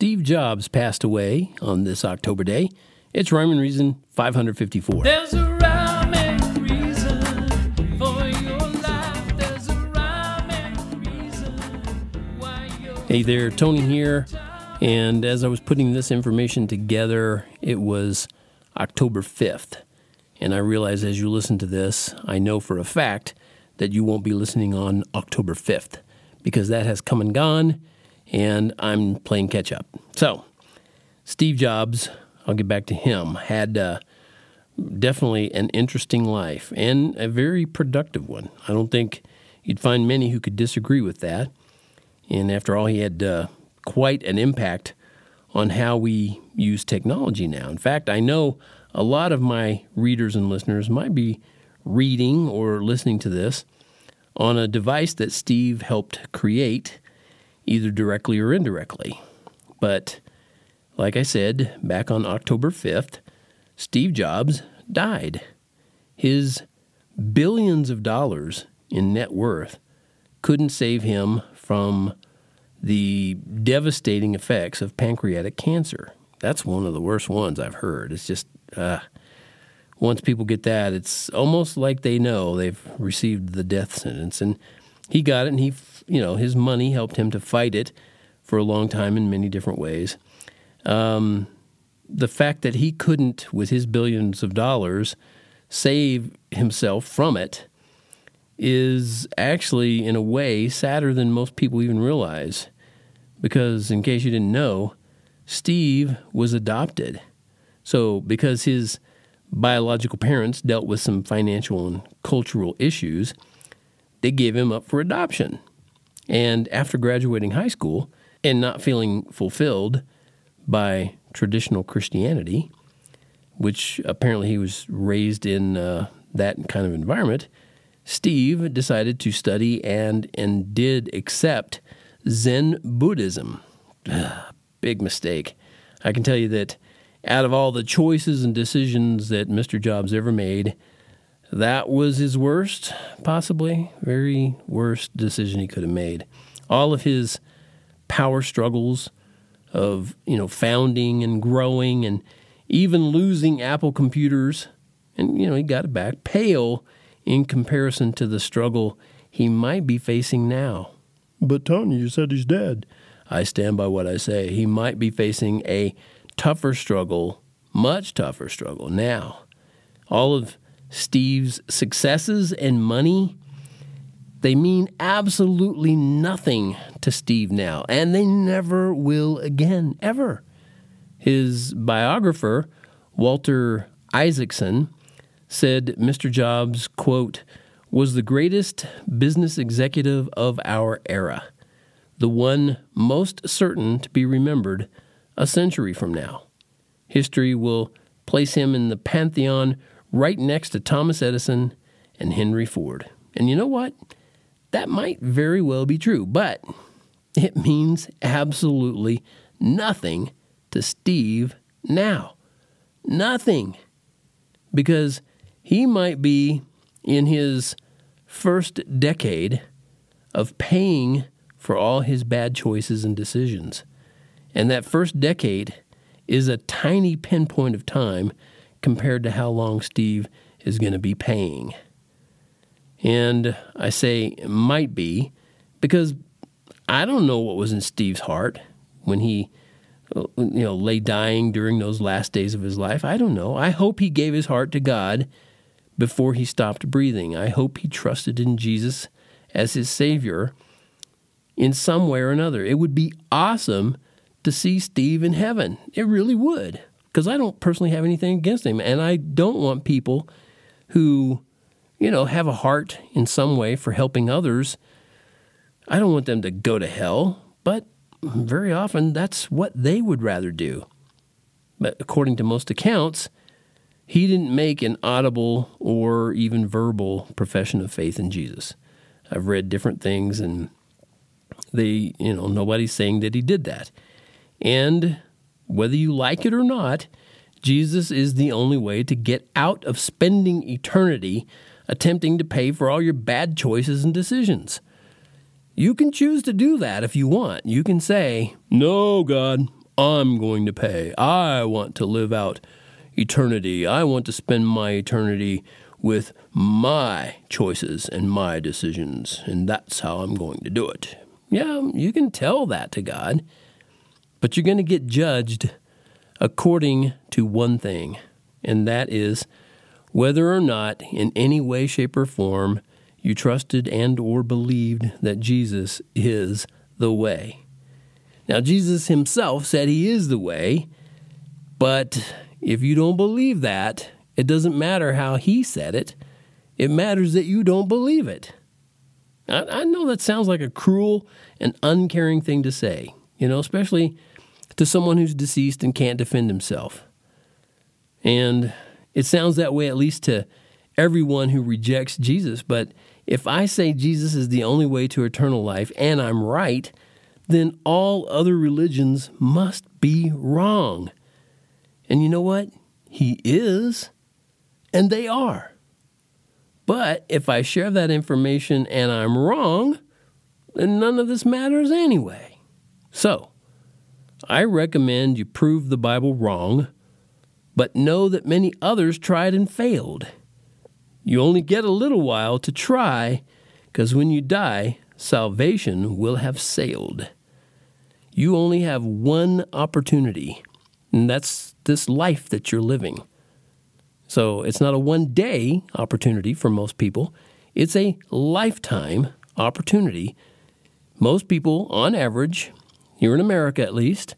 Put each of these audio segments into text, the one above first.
Steve Jobs passed away on this October day. It's Rhyme and Reason 554. There's a rhyme and reason for your life. There's a rhyme and reason why you're Hey there, Tony here. And as I was putting this information together, it was October 5th. And I realize as you listen to this, I know for a fact that you won't be listening on October 5th because that has come and gone and I'm playing catch up. So, Steve Jobs, I'll get back to him, had uh, definitely an interesting life and a very productive one. I don't think you'd find many who could disagree with that. And after all, he had uh, quite an impact on how we use technology now. In fact, I know a lot of my readers and listeners might be reading or listening to this on a device that Steve helped create, either directly or indirectly. But like I said, back on October 5th, Steve Jobs died. His billions of dollars in net worth couldn't save him from the devastating effects of pancreatic cancer. That's one of the worst ones I've heard. It's just, uh, once people get that, it's almost like they know they've received the death sentence. And he got it, and he, you know, his money helped him to fight it for a long time in many different ways. Um, the fact that he couldn't, with his billions of dollars, save himself from it is actually, in a way, sadder than most people even realize. Because, in case you didn't know, Steve was adopted. So, because his biological parents dealt with some financial and cultural issues, they gave him up for adoption. And after graduating high school and not feeling fulfilled by traditional Christianity, which apparently he was raised in uh, that kind of environment, Steve decided to study and and did accept Zen Buddhism. Ugh, big mistake. I can tell you that out of all the choices and decisions that Mr. Jobs ever made, that was his worst, possibly very worst decision he could have made. All of his power struggles of, you know, founding and growing and even losing Apple computers, and you know, he got it back, pale in comparison to the struggle he might be facing now. But Tony, you said he's dead. I stand by what I say. He might be facing a tougher struggle, much tougher struggle now. All of Steve's successes and money, they mean absolutely nothing to Steve now, and they never will again, ever. His biographer, Walter Isaacson, said Mr. Jobs, quote, was the greatest business executive of our era, the one most certain to be remembered a century from now. History will place him in the pantheon right next to Thomas Edison and Henry Ford. And you know what? That might very well be true, but it means absolutely nothing to Steve now. Nothing. Because he might be in his first decade of paying for all his bad choices and decisions. And that first decade is a tiny pinpoint of time compared to how long Steve is going to be paying. And I say might be because I don't know what was in Steve's heart when he you know lay dying during those last days of his life. I don't know. I hope he gave his heart to God before he stopped breathing. I hope he trusted in Jesus as his savior in some way or another. It would be awesome to see Steve in heaven. It really would. Because I don't personally have anything against him. And I don't want people who, you know, have a heart in some way for helping others. I don't want them to go to hell. But very often that's what they would rather do. But according to most accounts, he didn't make an audible or even verbal profession of faith in Jesus. I've read different things and they, you know, nobody's saying that he did that. And whether you like it or not, Jesus is the only way to get out of spending eternity attempting to pay for all your bad choices and decisions. You can choose to do that if you want. You can say, No, God, I'm going to pay. I want to live out eternity. I want to spend my eternity with my choices and my decisions, and that's how I'm going to do it. Yeah, you can tell that to God, but you're going to get judged according to one thing, and that is whether or not in any way shape or form you trusted and or believed that Jesus is the way. Now Jesus himself said he is the way, but if you don't believe that, it doesn't matter how he said it. It matters that you don't believe it. I, I know that sounds like a cruel and uncaring thing to say, you know, especially to someone who's deceased and can't defend himself. And it sounds that way at least to everyone who rejects Jesus. But if I say Jesus is the only way to eternal life and I'm right, then all other religions must be wrong. And you know what? He is, and they are. But if I share that information and I'm wrong, then none of this matters anyway. So, I recommend you prove the Bible wrong, but know that many others tried and failed. You only get a little while to try, because when you die, salvation will have sailed. You only have one opportunity, and that's this life that you're living. So it's not a one day opportunity for most people, it's a lifetime opportunity. Most people, on average, here in America at least,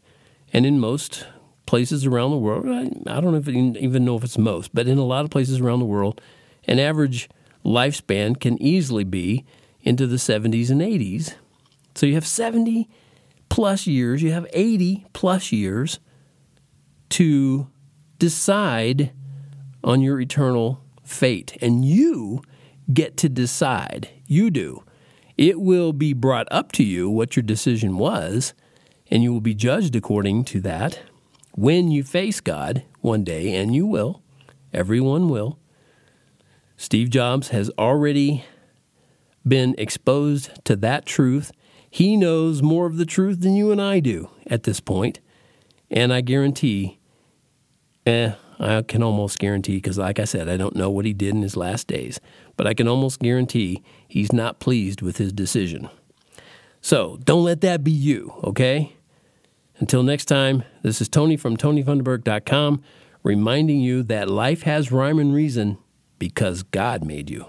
and in most places around the world, I don't even know if it's most, but in a lot of places around the world, an average lifespan can easily be into the 70s and 80s. So you have 70 plus years, you have 80 plus years to decide on your eternal fate. And you get to decide. You do. It will be brought up to you what your decision was, and you will be judged according to that when you face God one day, and you will. Everyone will. Steve Jobs has already been exposed to that truth. He knows more of the truth than you and I do at this point. And I guarantee, eh, I can almost guarantee, because like I said, I don't know what he did in his last days, but I can almost guarantee he's not pleased with his decision. So don't let that be you, okay? Until next time, this is Tony from TonyVunderburg.com reminding you that life has rhyme and reason because God made you.